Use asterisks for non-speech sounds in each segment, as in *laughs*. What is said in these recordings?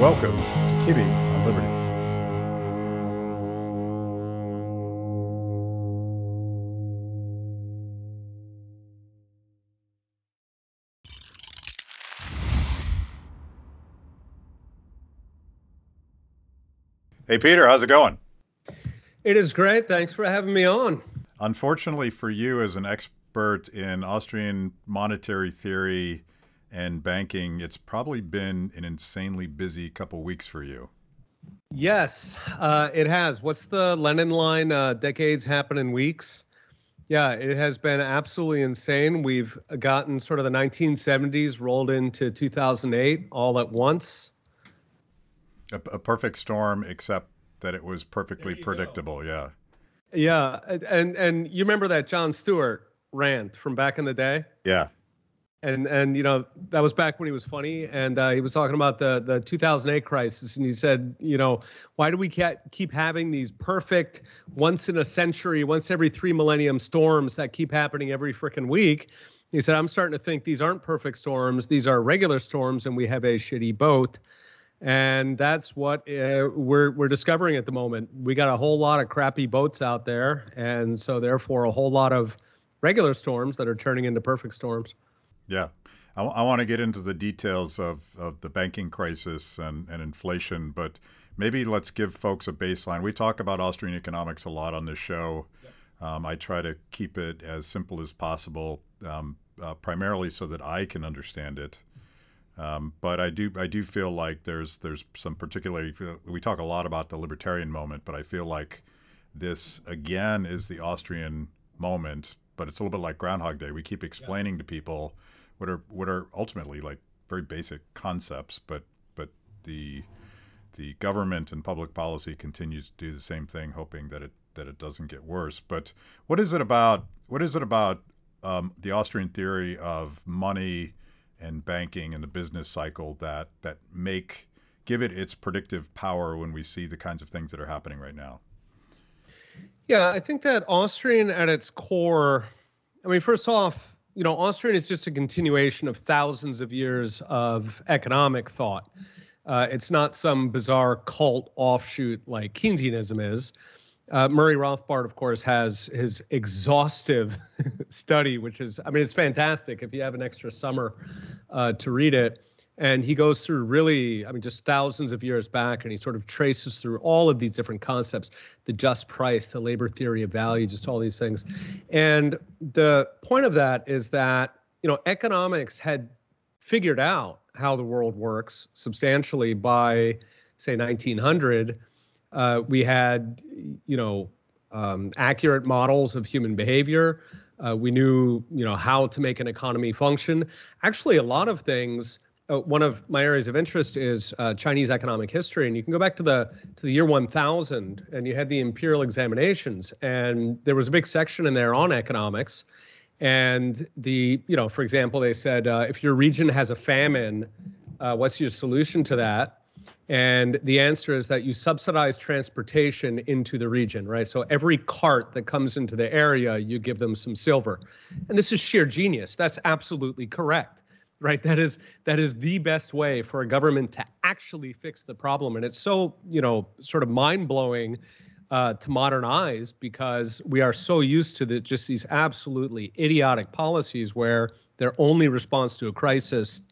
Welcome to Kibbe on Liberty. Hey, Peter, how's it going? It is great. Thanks for having me on. Unfortunately for you, as an expert in Austrian monetary theory and banking, it's probably been an insanely busy couple weeks for you. Yes, uh, it has. What's the Lenin line? Uh, decades happen in weeks. Yeah, it has been absolutely insane. We've gotten sort of the 1970s rolled into 2008 all at once. A, a perfect storm, except that it was perfectly predictable. Go. Yeah. Yeah, and and you remember that Jon Stewart rant from back in the day? Yeah and and you know that was back when he was funny and uh, he was talking about the the 2008 crisis and he said you know why do we keep having these perfect once in a century once every three millennium storms that keep happening every freaking week? He said i'm starting to think these aren't perfect storms these are regular storms and we have a shitty boat. And that's what uh, we're we're discovering at the moment. We got a whole lot of crappy boats out there and so therefore a whole lot of regular storms that are turning into perfect storms yeah. I, I want to get into the details of, of the banking crisis and, and inflation, but maybe let's give folks a baseline. We talk about Austrian economics a lot on this show. Yep. Um, I try to keep it as simple as possible, um, uh, primarily so that I can understand it. Um, but I do I do feel like there's there's some particularly we talk a lot about the libertarian moment, but I feel like this again is the Austrian moment. But it's a little bit like Groundhog Day. We keep explaining yeah. to people what are what are ultimately like very basic concepts, but but the the government and public policy continues to do the same thing, hoping that it that it doesn't get worse. But what is it about? What is it about um, the Austrian theory of money and banking and the business cycle that that make give it its predictive power when we see the kinds of things that are happening right now? Yeah, I think that Austrian at its core. I mean, first off, you know, Austrian is just a continuation of thousands of years of economic thought. Uh, it's not some bizarre cult offshoot like Keynesianism is. Uh, Murray Rothbard, of course, has his exhaustive *laughs* study, which is, I mean, it's fantastic if you have an extra summer uh, to read it. And he goes through really, I mean, just thousands of years back, and he sort of traces through all of these different concepts the just price, the labor theory of value, just all these things. And the point of that is that, you know, economics had figured out how the world works substantially by, say, 1900. Uh, we had, you know, um, accurate models of human behavior. Uh, we knew, you know, how to make an economy function. Actually, a lot of things uh, one of my areas of interest is uh, Chinese economic history, and you can go back to the to the year 1000, and you had the imperial examinations, and there was a big section in there on economics, and the you know, for example, they said uh, if your region has a famine, uh, what's your solution to that? And the answer is that you subsidize transportation into the region, right? So every cart that comes into the area, you give them some silver. And this is sheer genius. That's absolutely correct right that is that is the best way for a government to actually fix the problem and it's so you know sort of mind-blowing uh, to eyes because we are so used to the, just these absolutely idiotic policies where their only response to a crisis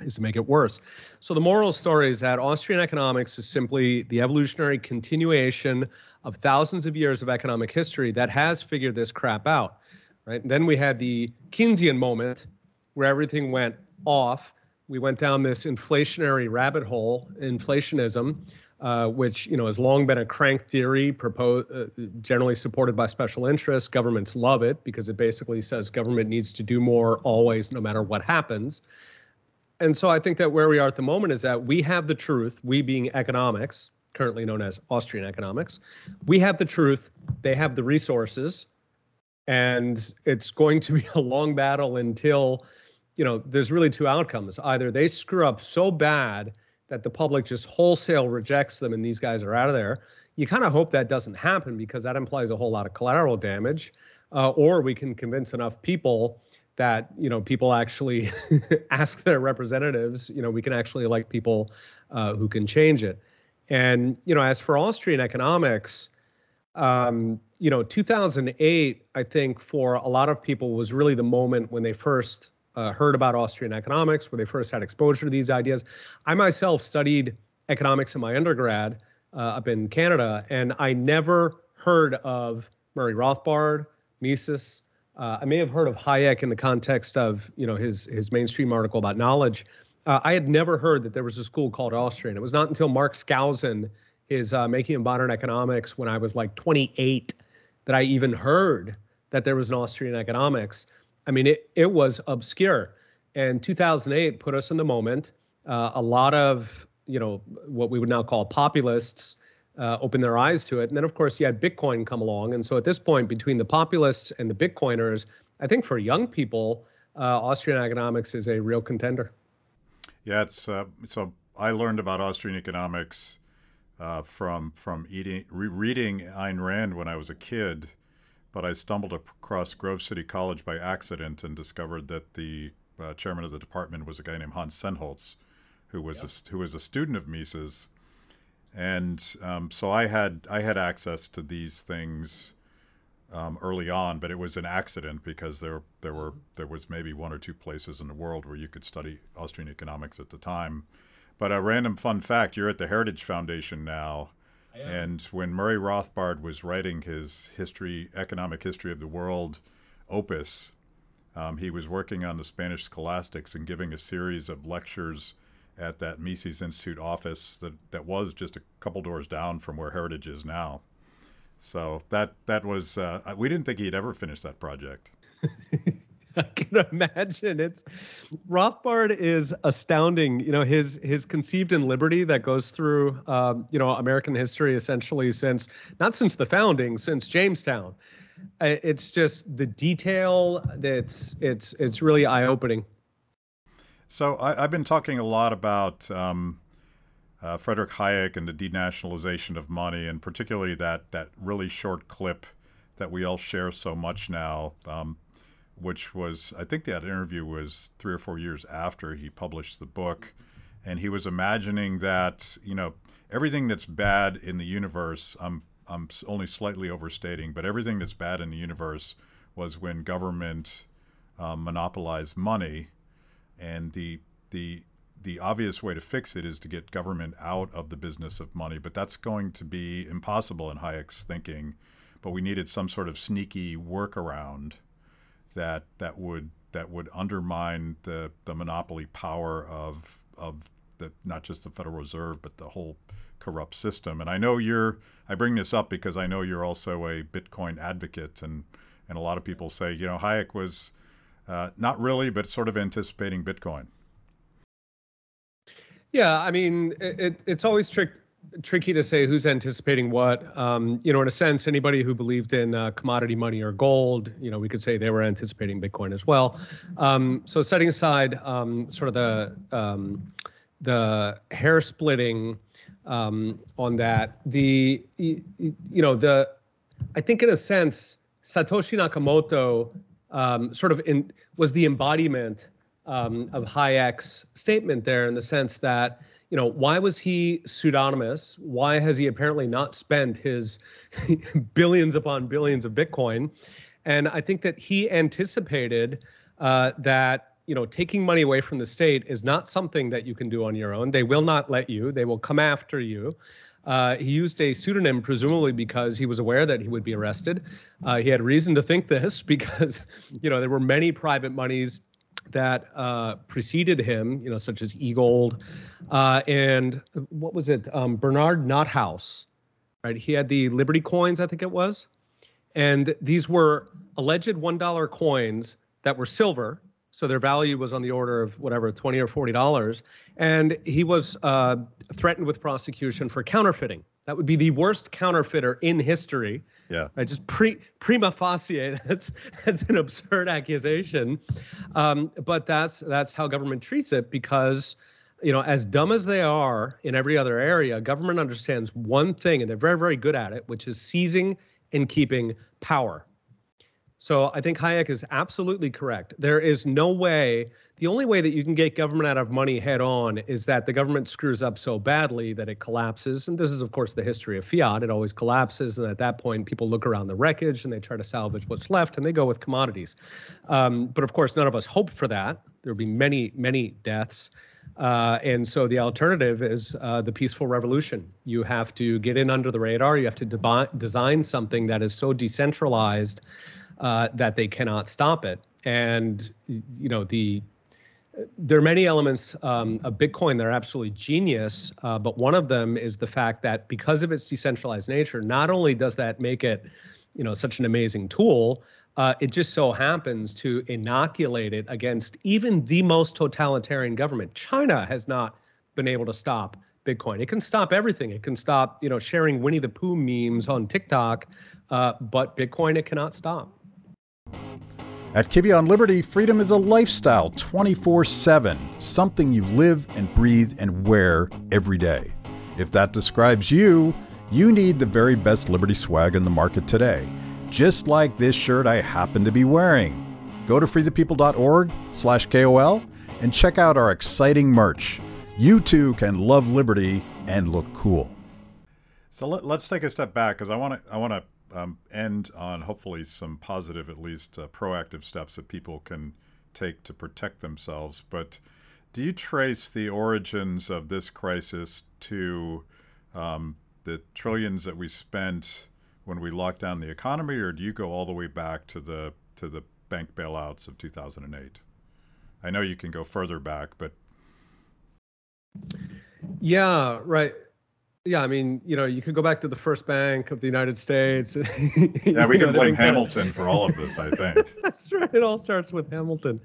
is to make it worse. So the moral story is that Austrian economics is simply the evolutionary continuation of thousands of years of economic history that has figured this crap out. Right? And then we had the Keynesian moment where everything went off. We went down this inflationary rabbit hole, inflationism, uh, which you know has long been a crank theory, proposed, uh, generally supported by special interests. Governments love it because it basically says government needs to do more always, no matter what happens. And so I think that where we are at the moment is that we have the truth, we being economics, currently known as Austrian economics, we have the truth, they have the resources, and it's going to be a long battle until you know, there's really two outcomes. Either they screw up so bad that the public just wholesale rejects them and these guys are out of there. You kind of hope that doesn't happen because that implies a whole lot of collateral damage. Uh, or we can convince enough people that you know people actually *laughs* ask their representatives. You know, we can actually elect people uh, who can change it. And you know, as for Austrian economics, um, you know, 2008, I think for a lot of people was really the moment when they first uh, heard about Austrian economics, where they first had exposure to these ideas. I myself studied economics in my undergrad uh, up in Canada, and I never heard of Murray Rothbard, Mises. Uh, I may have heard of Hayek in the context of you know his his mainstream article about knowledge. Uh, I had never heard that there was a school called Austrian. It was not until Mark Skousen, his uh, Making of Modern Economics, when I was like 28, that I even heard that there was an Austrian economics. I mean, it it was obscure. And 2008 put us in the moment. Uh, a lot of you know what we would now call populists uh, open their eyes to it. And then, of course, you had Bitcoin come along. And so at this point, between the populists and the Bitcoiners, I think for young people, uh, Austrian economics is a real contender. Yeah, it's uh, so I learned about Austrian economics uh, from from eating, re- reading Ayn Rand when I was a kid, but I stumbled across Grove City College by accident and discovered that the uh, chairman of the department was a guy named Hans Sennholz, who was yep. a, who was a student of Mises and um, so I had I had access to these things um, early on, but it was an accident because there there were there was maybe one or two places in the world where you could study Austrian economics at the time. But a random fun fact: you're at the Heritage Foundation now, and when Murray Rothbard was writing his history, economic history of the world opus, um, he was working on the Spanish scholastics and giving a series of lectures at that Mises Institute office that, that was just a couple doors down from where Heritage is now. So that that was uh, we didn't think he'd ever finish that project. *laughs* *laughs* I can imagine it's Rothbard is astounding. You know his his conceived in liberty that goes through um, you know American history essentially since not since the founding, since Jamestown. It's just the detail that's it's it's really eye opening. So I, have been talking a lot about um, uh, Frederick Hayek and the denationalization of money, and particularly that that really short clip that we all share so much now, um, which was I think that interview was three or four years after he published the book, and he was imagining that you know everything that's bad in the universe. I'm I'm only slightly overstating, but everything that's bad in the universe was when government um, monopolized money and the the the obvious way to fix it is to get government out of the business of money, but that's going to be impossible in Hayek's thinking. But we needed some sort of sneaky workaround that that would that would undermine the the monopoly power of of the not just the Federal Reserve but the whole corrupt system. And I know you're I bring this up because I know you're also a Bitcoin advocate and and a lot of people say, you know, Hayek was uh, not really, but sort of anticipating Bitcoin. Yeah, I mean, it, it's always trick, tricky to say who's anticipating what. Um, you know, in a sense, anybody who believed in uh, commodity money or gold, you know, we could say they were anticipating Bitcoin as well. Um, so setting aside um, sort of the um, the hair splitting um, on that, the you know the I think in a sense Satoshi Nakamoto um, sort of in, was the embodiment of Hayek's statement there in the sense that, you know, why was he pseudonymous? Why has he apparently not spent his *laughs* billions upon billions of Bitcoin? And I think that he anticipated uh, that you know taking money away from the state is not something that you can do on your own. They will not let you. They will come after you. Uh, he used a pseudonym, presumably because he was aware that he would be arrested. Uh, he had reason to think this *laughs* because, you know, there were many private monies that uh, preceded him, you know, such as Egold, uh, and what was it, um, Bernard Nothaus, right? He had the Liberty coins, I think it was, and these were alleged one dollar coins that were silver, so their value was on the order of whatever, twenty or forty dollars, and he was uh, threatened with prosecution for counterfeiting. That would be the worst counterfeiter in history. Yeah. Right, just pre, prima facie, *laughs* that's that's an absurd accusation, um, but that's that's how government treats it because, you know, as dumb as they are in every other area, government understands one thing, and they're very very good at it, which is seizing and keeping power. So I think Hayek is absolutely correct. There is no way, the only way that you can get government out of money head on is that the government screws up so badly that it collapses. And this is, of course, the history of fiat. It always collapses. And at that point, people look around the wreckage and they try to salvage what's left and they go with commodities. Um, but of course, none of us hoped for that. There would be many, many deaths. Uh, and so the alternative is uh, the peaceful revolution. You have to get in under the radar. You have to de- design something that is so decentralized uh, that they cannot stop it. And you know the there are many elements um, of Bitcoin that are absolutely genius, uh, but one of them is the fact that because of its decentralized nature, not only does that make it, you know, such an amazing tool, uh, it just so happens to inoculate it against even the most totalitarian government. China has not been able to stop Bitcoin. It can stop everything. It can stop, you know, sharing Winnie the Pooh memes on TikTok, uh, but Bitcoin it cannot stop. At Kibbe on Liberty, freedom is a lifestyle 24 7, something you live and breathe and wear every day. If that describes you, you need the very best Liberty swag in the market today, just like this shirt I happen to be wearing. Go to freethepeople.org slash KOL and check out our exciting merch. You too can love liberty and look cool. So let, us take a step back because I want to I want to um, end on hopefully some positive, at least uh, proactive steps that people can take to protect themselves. But do you trace the origins of this crisis to um, the trillions that we spent when we locked down the economy, or do you go all the way back to the to the bank bailouts of 2008? I know you can go further back, but yeah, right. Yeah, I mean, you know, you could go back to the first bank of the United States. *laughs* yeah, we can blame Hamilton for all of this, I think. *laughs* That's right. It all starts with Hamilton.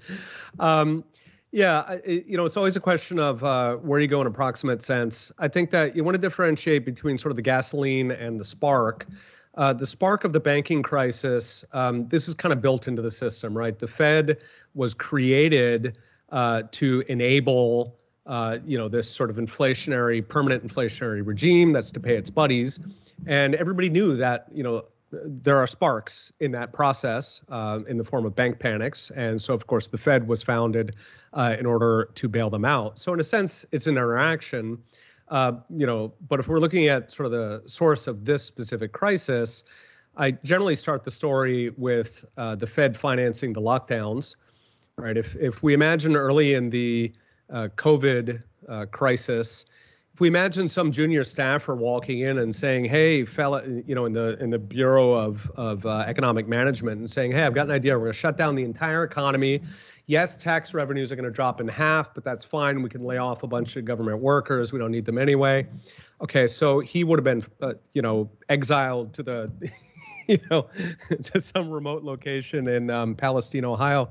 Um, yeah, it, you know, it's always a question of uh, where you go in approximate sense. I think that you want to differentiate between sort of the gasoline and the spark. Uh, the spark of the banking crisis, um, this is kind of built into the system, right? The Fed was created uh, to enable uh, you know, this sort of inflationary, permanent inflationary regime that's to pay its buddies. And everybody knew that, you know, there are sparks in that process uh, in the form of bank panics. And so, of course, the Fed was founded uh, in order to bail them out. So, in a sense, it's an interaction. Uh, you know, but if we're looking at sort of the source of this specific crisis, I generally start the story with uh, the Fed financing the lockdowns, right? If if we imagine early in the uh, COVID uh, crisis, if we imagine some junior staffer walking in and saying, "Hey, fella," you know, in the in the Bureau of of uh, Economic Management, and saying, "Hey, I've got an idea. We're going to shut down the entire economy. Yes, tax revenues are going to drop in half, but that's fine. We can lay off a bunch of government workers. We don't need them anyway." Okay, so he would have been, uh, you know, exiled to the, *laughs* you know, *laughs* to some remote location in um, Palestine, Ohio,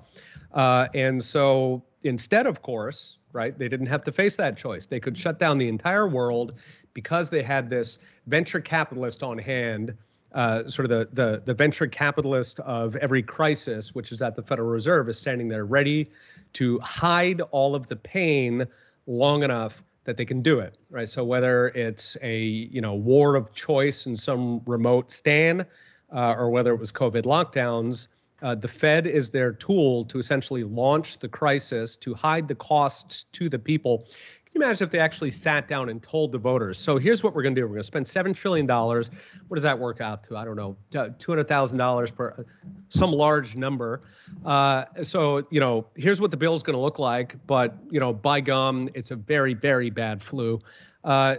uh, and so instead, of course, right? They didn't have to face that choice. They could shut down the entire world because they had this venture capitalist on hand, uh, sort of the, the, the venture capitalist of every crisis, which is at the Federal Reserve, is standing there ready to hide all of the pain long enough that they can do it, right? So whether it's a you know war of choice in some remote stand, uh, or whether it was COVID lockdowns, uh, the Fed is their tool to essentially launch the crisis, to hide the costs to the people. Can you imagine if they actually sat down and told the voters? So here's what we're going to do: we're going to spend seven trillion dollars. What does that work out to? I don't know, two hundred thousand dollars per, some large number. Uh, so you know, here's what the bill is going to look like. But you know, by gum, it's a very, very bad flu. Uh,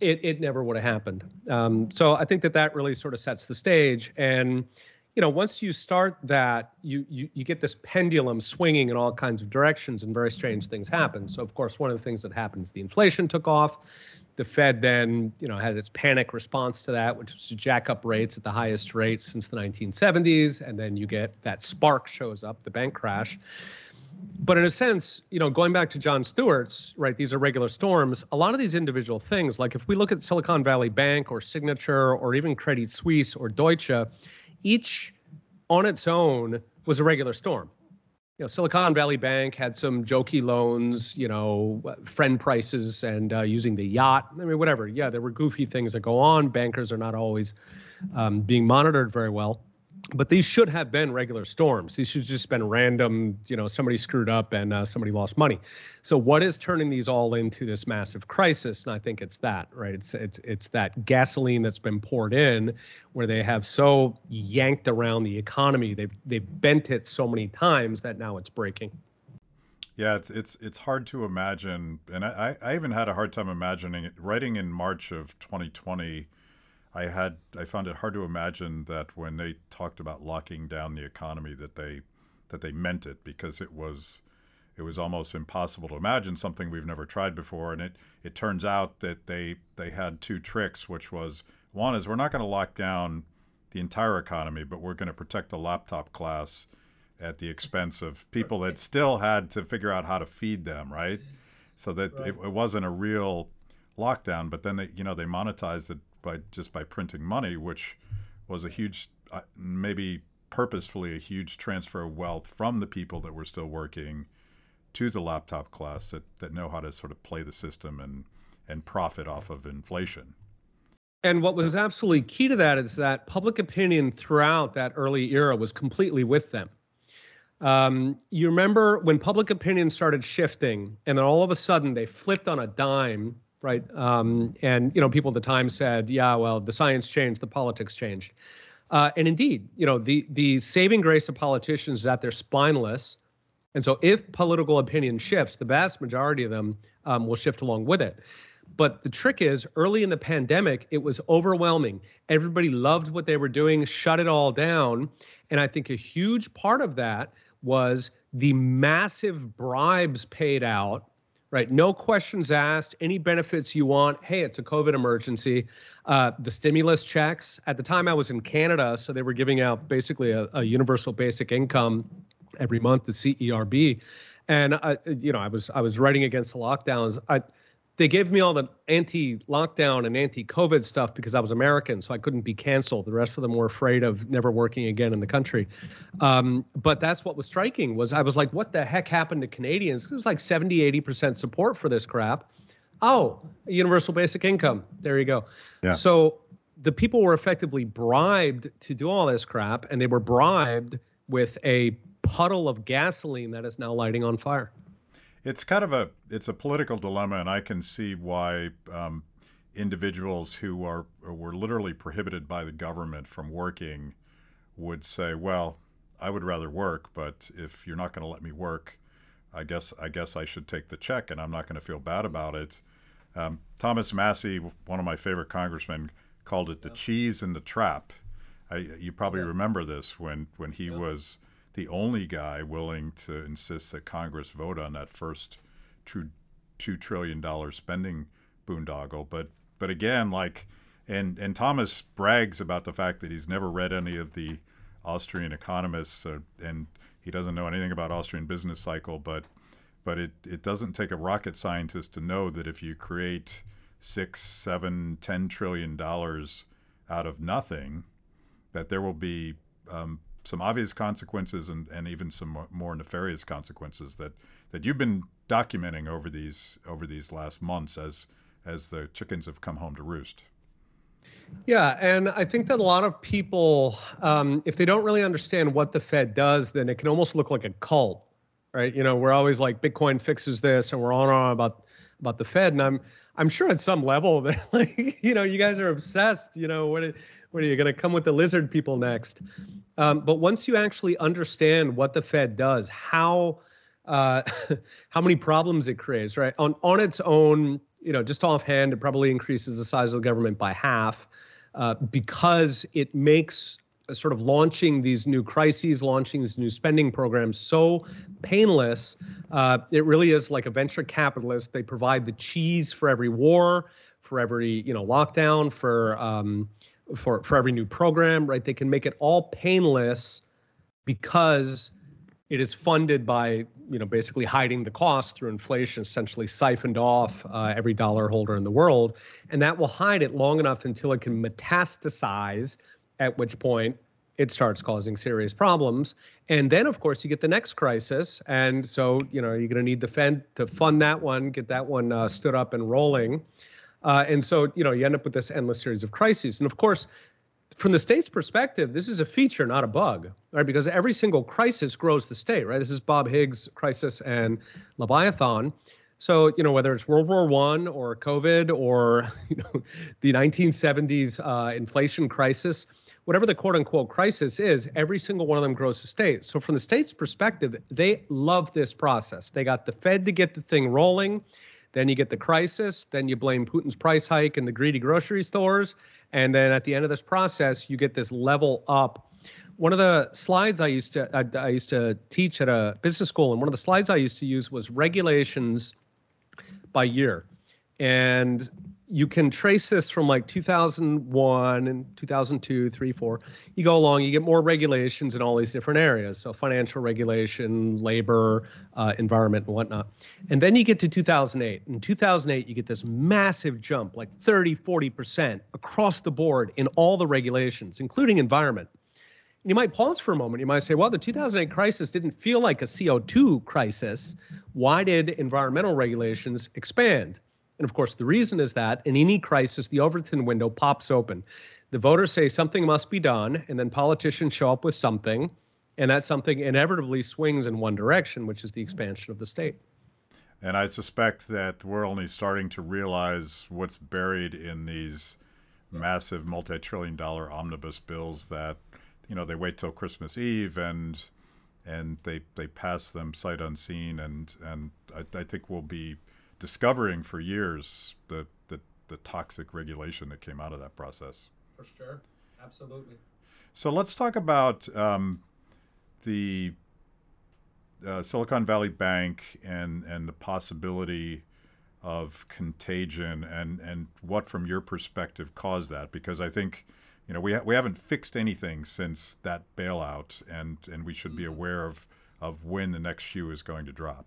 it it never would have happened. Um, so I think that that really sort of sets the stage and you know, once you start that, you, you you get this pendulum swinging in all kinds of directions, and very strange things happen. So, of course, one of the things that happens, the inflation took off. The Fed then, you know, had its panic response to that, which was to jack up rates at the highest rate since the 1970s, and then you get that spark shows up, the bank crash. But in a sense, you know, going back to Jon Stewart's, right, these are regular storms. A lot of these individual things, like if we look at Silicon Valley Bank or Signature or even Credit Suisse or Deutsche, each on its own was a regular storm. You know, Silicon Valley Bank had some jokey loans, you know, friend prices and uh, using the yacht. I mean, whatever. Yeah, there were goofy things that go on. Bankers are not always um, being monitored very well. But these should have been regular storms. These should just been random, you know, somebody screwed up and uh, somebody lost money. So what is turning these all into this massive crisis? And I think it's that, right? It's it's it's that gasoline that's been poured in, where they have so yanked around the economy. They've they've bent it so many times that now it's breaking. Yeah, it's it's it's hard to imagine, and I I even had a hard time imagining it. Writing in March of 2020 I had I found it hard to imagine that when they talked about locking down the economy that they that they meant it because it was it was almost impossible to imagine something we've never tried before. And it it turns out that they they had two tricks which was one is we're not going to lock down the entire economy but we're going to protect the laptop class at the expense of people that still had to figure out how to feed them right? So that right. It, it wasn't a real lockdown but then they you know they monetized it by just by printing money, which was a huge, uh, maybe purposefully a huge transfer of wealth from the people that were still working to the laptop class that, that know how to sort of play the system and and profit off of inflation. And what was absolutely key to that is that public opinion throughout that early era was completely with them. Um, you remember when public opinion started shifting, and then all of a sudden they flipped on a dime right? Um, and you know, people at the time said, "Yeah, well, the science changed, the politics changed," uh, and indeed, you know, the the saving grace of politicians is that they're spineless, and so if political opinion shifts, the vast majority of them um, will shift along with it. But the trick is, early in the pandemic, it was overwhelming. Everybody loved what they were doing, shut it all down, and I think a huge part of that was the massive bribes paid out right? No questions asked, any benefits you want. Hey, it's a COVID emergency. Uh, the stimulus checks. At the time, I was in Canada, so they were giving out basically a, a universal basic income every month, the CERB. And I, you know, I was I was writing against the lockdowns. I they gave me all the anti-lockdown and anti-COVID stuff because I was American, so I couldn't be canceled. The rest of them were afraid of never working again in the country. Um, but that's what was striking was I was like, what the heck happened to Canadians? It was like 70, 80% support for this crap. Oh, universal basic income. There you go. Yeah. So the people were effectively bribed to do all this crap, and they were bribed with a puddle of gasoline that is now lighting on fire it's kind of a it's a political dilemma, and I can see why um, individuals who are were literally prohibited by the government from working would say, "Well, I would rather work, but if you're not going to let me work, I guess I guess I should take the check, and I'm not going to feel bad about it." Um, Thomas Massie, one of my favorite congressmen, called it the cheese in the trap. I, you probably yeah. remember this when when he yeah. was the only guy willing to insist that Congress vote on that first two trillion dollar spending boondoggle. But but again, like and and Thomas brags about the fact that he's never read any of the Austrian economists uh, and he doesn't know anything about Austrian business cycle. But but it it doesn't take a rocket scientist to know that if you create six, seven, ten trillion dollars out of nothing, that there will be um, some obvious consequences and, and even some more nefarious consequences that, that you've been documenting over these over these last months as as the chickens have come home to roost. Yeah, and I think that a lot of people, um, if they don't really understand what the Fed does, then it can almost look like a cult, right? You know, we're always like Bitcoin fixes this, and we're on and on about about the Fed, and I'm I'm sure at some level *laughs* that like you know you guys are obsessed. You know what what are you going to come with the lizard people next? Um, but once you actually understand what the Fed does, how uh, *laughs* how many problems it creates, right? On on its own, you know, just offhand, it probably increases the size of the government by half uh, because it makes sort of launching these new crises, launching these new spending programs so painless. Uh, it really is like a venture capitalist. They provide the cheese for every war, for every you know lockdown, for um, for for every new program, right? They can make it all painless because it is funded by you know basically hiding the cost through inflation, essentially siphoned off uh, every dollar holder in the world, and that will hide it long enough until it can metastasize, at which point it starts causing serious problems. And then, of course, you get the next crisis. And so, you know, you're going to need the Fed to fund that one, get that one uh, stood up and rolling. Uh, and so, you know, you end up with this endless series of crises. And of course, from the state's perspective, this is a feature, not a bug, right? Because every single crisis grows the state, right? This is Bob Higgs crisis and Leviathan. So, you know, whether it's World War One or COVID or, *laughs* you know, the 1970s uh, inflation crisis, whatever the quote unquote crisis is, every single one of them grows the state. So, from the state's perspective, they love this process. They got the Fed to get the thing rolling. Then you get the crisis. Then you blame Putin's price hike and the greedy grocery stores. And then at the end of this process, you get this level up one of the slides I used to I, I, used to teach at a business school, and one of the slides I used to use was regulations by year. And you can trace this from like 2001 and 2002, 3, 4. You go along, you get more regulations in all these different areas. So, financial regulation, labor, uh, environment, and whatnot. And then you get to 2008. In 2008, you get this massive jump, like 30, 40% across the board in all the regulations, including environment. And you might pause for a moment. You might say, well, the 2008 crisis didn't feel like a CO2 crisis. Why did environmental regulations expand? And of course, the reason is that in any crisis, the Overton window pops open. The voters say something must be done, and then politicians show up with something, and that something inevitably swings in one direction, which is the expansion of the state. And I suspect that we're only starting to realize what's buried in these massive multi trillion dollar omnibus bills that, you know, they wait till Christmas Eve and and they, they pass them sight unseen. And, and I, I think we'll be discovering for years the, the, the toxic regulation that came out of that process. For sure. Absolutely. So let's talk about um, the uh, Silicon Valley Bank and, and the possibility of contagion and, and what, from your perspective, caused that. Because I think you know we, ha- we haven't fixed anything since that bailout, and, and we should be mm-hmm. aware of, of when the next shoe is going to drop.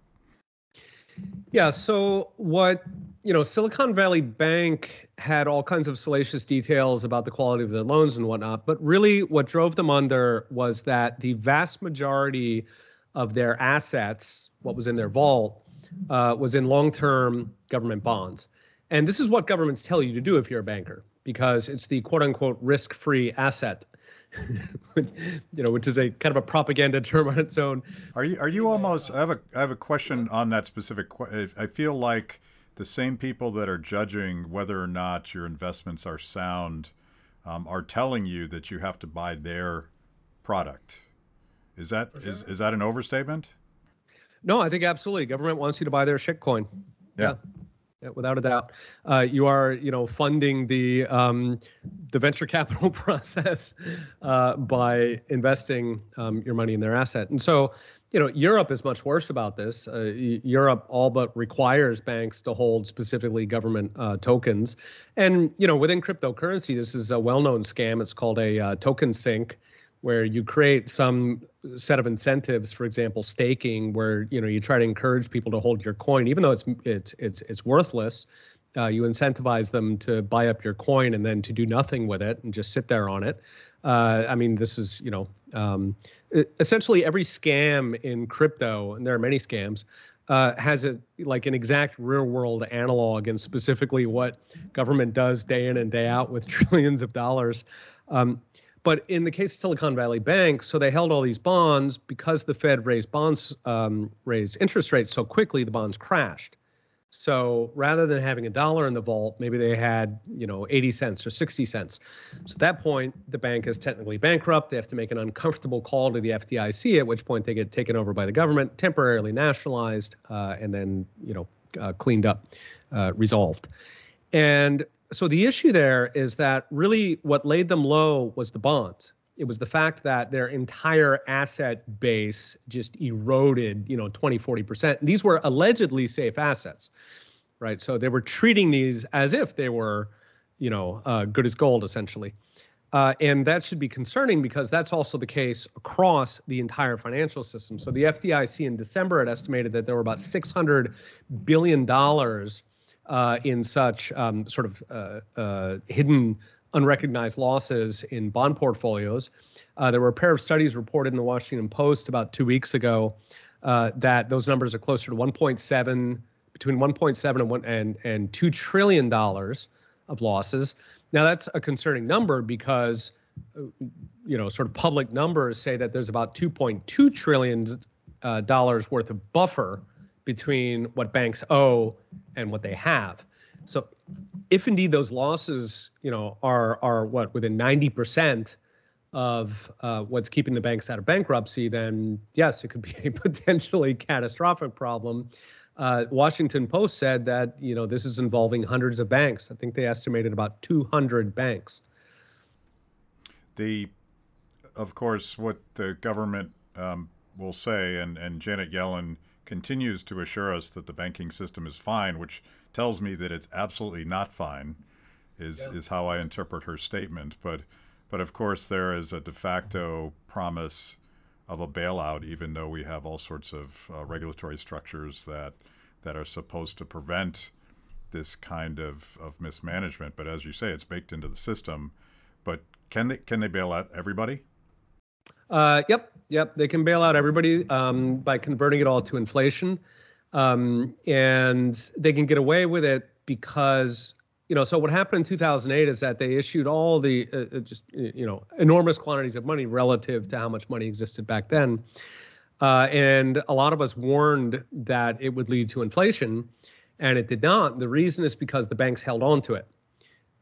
Yeah. So what you know, Silicon Valley Bank had all kinds of salacious details about the quality of their loans and whatnot, but really what drove them under was that the vast majority of their assets, what was in their vault, uh, was in long-term government bonds. And this is what governments tell you to do if you're a banker, because it's the quote-unquote risk-free asset *laughs* you know, which is a kind of a propaganda term on its own. Are you are you almost? I have a I have a question on that specific. I feel like the same people that are judging whether or not your investments are sound um, are telling you that you have to buy their product. Is that sure. is is that an overstatement? No, I think absolutely. Government wants you to buy their shitcoin. yeah. yeah without a doubt. Uh, you are, you know, funding the um, the venture capital *laughs* process uh, by investing um, your money in their asset. And so, you know, Europe is much worse about this. Uh, Europe all but requires banks to hold specifically government uh, tokens. And you know, within cryptocurrency, this is a well-known scam. It's called a uh, token sink where you create some set of incentives for example staking where you know you try to encourage people to hold your coin even though it's it's it's it's worthless uh, you incentivize them to buy up your coin and then to do nothing with it and just sit there on it. Uh, i mean this is you know um, essentially every scam in crypto and there are many scams uh, has a like an exact real world analog and specifically what government does day in and day out with *laughs* trillions of dollars. Um, but in the case of Silicon Valley Bank, so they held all these bonds because the Fed raised bonds, um, raised interest rates so quickly, the bonds crashed. So rather than having a dollar in the vault, maybe they had, you know, 80 cents or 60 cents. So at that point, the bank is technically bankrupt. They have to make an uncomfortable call to the FDIC, at which point they get taken over by the government, temporarily nationalized, uh, and then, you know, uh, cleaned up, uh, resolved. And so the issue there is that really what laid them low was the bonds. It was the fact that their entire asset base just eroded, you know, 20, 40%. These were allegedly safe assets, right? So they were treating these as if they were, you know, uh, good as gold, essentially. Uh, and that should be concerning because that's also the case across the entire financial system. So the FDIC in December had estimated that there were about $600 billion uh, in such um, sort of uh, uh, hidden, unrecognized losses in bond portfolios. Uh, there were a pair of studies reported in the Washington Post about two weeks ago uh, that those numbers are closer to 1.7, between 1.7 and, 1, and, and $2 trillion of losses. Now, that's a concerning number because you know, sort of public numbers say that there's about 2.2 trillion dollars worth of buffer between what banks owe and what they have. So, if indeed those losses, you know, are are what within 90 percent of uh, what's keeping the banks out of bankruptcy, then yes, it could be a *laughs* potentially catastrophic problem. Uh, Washington Post said that you know this is involving hundreds of banks. I think they estimated about 200 banks. The, of course, what the government um, will say, and and Janet Yellen continues to assure us that the banking system is fine, which tells me that it's absolutely not fine. Is yeah. is how I interpret her statement, but but of course, there is a de facto promise of a bailout, even though we have all sorts of uh, regulatory structures that that are supposed to prevent this kind of, of mismanagement. But as you say, it's baked into the system. But can they can they bail out everybody? Uh, yep, yep. They can bail out everybody um, by converting it all to inflation, um, and they can get away with it because you know, so what happened in 2008 is that they issued all the uh, uh just you know enormous quantities of money relative to how much money existed back then, uh, and a lot of us warned that it would lead to inflation, and it did not. The reason is because the banks held on to it,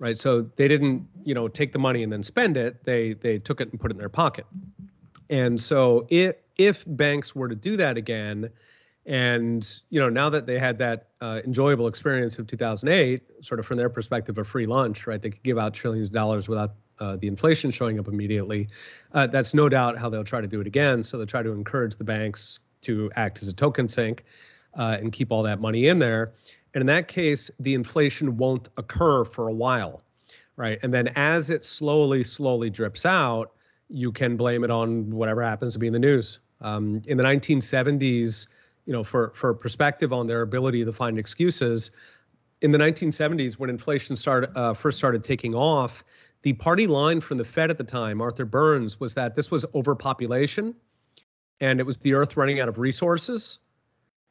right? So they didn't you know take the money and then spend it. They they took it and put it in their pocket, and so if if banks were to do that again and you know, now that they had that uh, enjoyable experience of 2008, sort of from their perspective, a free lunch, right? They could give out trillions of dollars without uh, the inflation showing up immediately. Uh, that's no doubt how they'll try to do it again. So they'll try to encourage the banks to act as a token sink uh, and keep all that money in there. And in that case, the inflation won't occur for a while, right? And then as it slowly, slowly drips out, you can blame it on whatever happens to be in the news. Um, in the 1970s, you know, for for perspective on their ability to find excuses. In the 1970s, when inflation started uh, first started taking off, the party line from the Fed at the time, Arthur Burns, was that this was overpopulation, and it was the Earth running out of resources,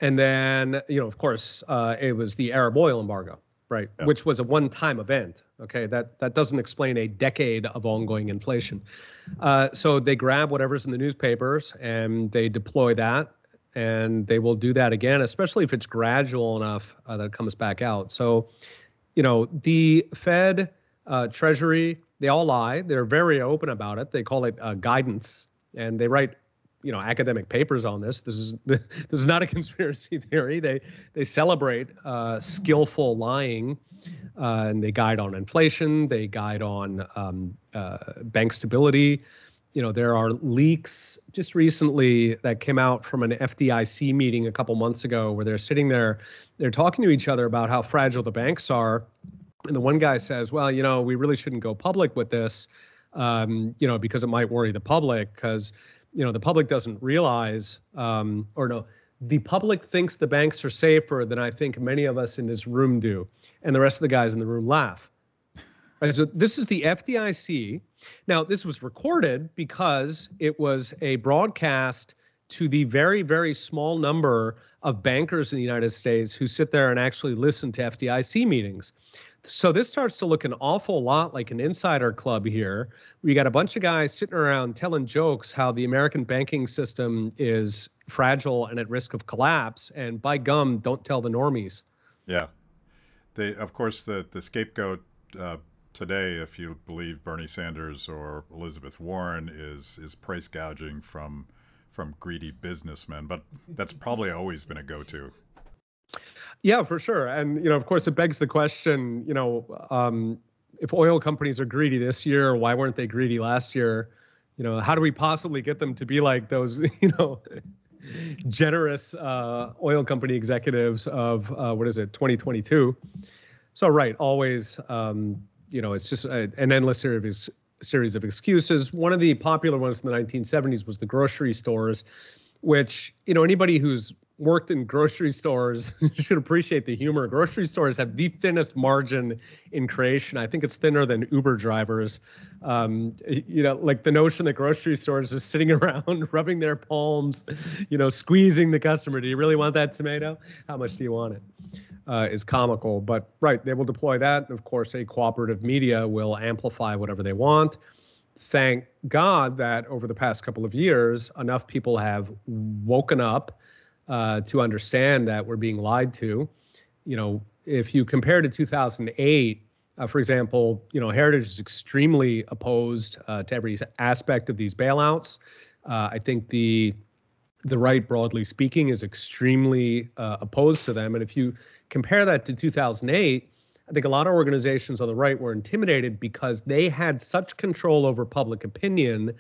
and then you know, of course, uh, it was the Arab oil embargo, right, yeah. which was a one-time event. Okay, that that doesn't explain a decade of ongoing inflation. Uh, so they grab whatever's in the newspapers and they deploy that and they will do that again, especially if it's gradual enough uh, that it comes back out. So, you know, the Fed, uh, Treasury, they all lie. They're very open about it. They call it uh, guidance, and they write, you know, academic papers on this. This is *laughs* this is not a conspiracy theory. They they celebrate uh, skillful lying, uh, and they guide on inflation. They guide on um, uh, bank stability you know, there are leaks just recently that came out from an FDIC meeting a couple months ago where they're sitting there, they're talking to each other about how fragile the banks are. And the one guy says, well, you know, we really shouldn't go public with this, um, you know, because it might worry the public because, you know, the public doesn't realize, um, or no, the public thinks the banks are safer than I think many of us in this room do. And the rest of the guys in the room laugh. *laughs* Right, so this is the FDIC. Now, this was recorded because it was a broadcast to the very, very small number of bankers in the United States who sit there and actually listen to FDIC meetings. So this starts to look an awful lot like an insider club here. We got a bunch of guys sitting around telling jokes how the American banking system is fragile and at risk of collapse. And by gum, don't tell the normies. Yeah, they of course the the scapegoat uh, today, if you believe Bernie Sanders or Elizabeth Warren, is is price gouging from from greedy businessmen. But that's probably always been a go-to. Yeah, for sure. And you know, of course, it begs the question. You know, um, if oil companies are greedy this year, why weren't they greedy last year? You know, how do we possibly get them to be like those? *laughs* You know. generous uh, oil company executives of uh, what is it 2022 so right always um, you know, it's just a, an endless series series of excuses. One of the popular ones in the 1970s was the grocery stores, which, you know, anybody who's worked in grocery stores *laughs* should appreciate the humor. Grocery stores have the thinnest margin in creation. I think it's thinner than Uber drivers. Um, you know, like the notion that grocery stores are sitting *laughs* around rubbing their palms, you know, squeezing the customer. Do you really want that tomato? How much do you want it? Uh, is comical. But right, they will deploy that. And Of course, a cooperative media will amplify whatever they want. thank God that over the past couple of years, enough people have woken up uh, to understand that we're being lied to. You know, if you compare to 2008, uh, for example, you know, Heritage is extremely opposed uh, to every aspect of these bailouts. Uh, I think the the right, broadly speaking, is extremely uh, opposed to them. And if you compare that to 2008, I think a lot of organizations on the right were intimidated because they had such control over public opinion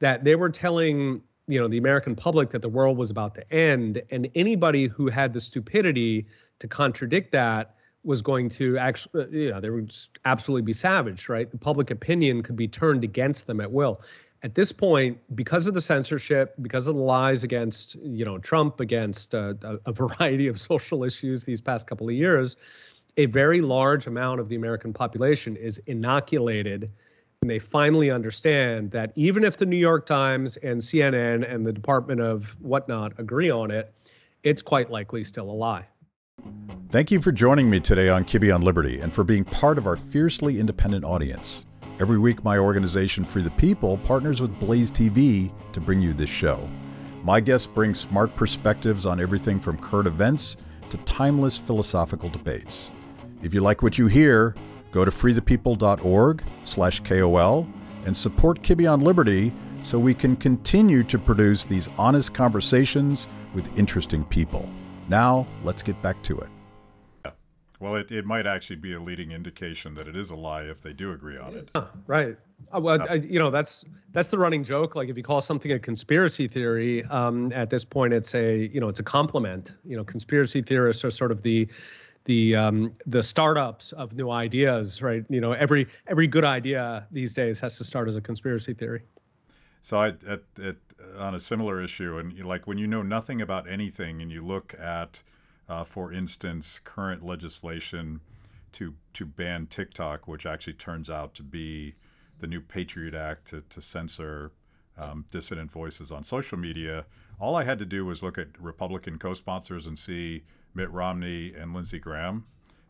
that they were telling you know the American public that the world was about to end, and anybody who had the stupidity to contradict that was going to actually, you know, they would absolutely be savaged, right? The public opinion could be turned against them at will. At this point, because of the censorship, because of the lies against, you know, Trump, against uh, a, variety of *laughs* social issues these past couple of years, a very large amount of the American population is inoculated. And they finally understand that even if the New York Times and CNN and the Department of whatnot agree on it, it's quite likely still a lie. Thank you for joining me today on Kibbe on Liberty and for being part of our fiercely independent audience. Every week, my organization, Free the People, partners with Blaze TV to bring you this show. My guests bring smart perspectives on everything from current events to timeless philosophical debates. If you like what you hear, go to freethepeople.org slash KOL and support Kibbe on Liberty so we can continue to produce these honest conversations with interesting people. Now, let's get back to it. Well, it, it might actually be a leading indication that it is a lie if they do agree on it. Right. Uh, well, I, you know that's that's the running joke. Like if you call something a conspiracy theory, um, at this point it's a you know it's a compliment. You know, conspiracy theorists are sort of the the um, the startups of new ideas, right? You know, every every good idea these days has to start as a conspiracy theory. So I, at, at, on a similar issue, and like when you know nothing about anything, and you look at, uh, for instance, current legislation to to ban TikTok, which actually turns out to be the new Patriot Act to, to censor um, dissident voices on social media. All I had to do was look at Republican co-sponsors and see Mitt Romney and Lindsey Graham,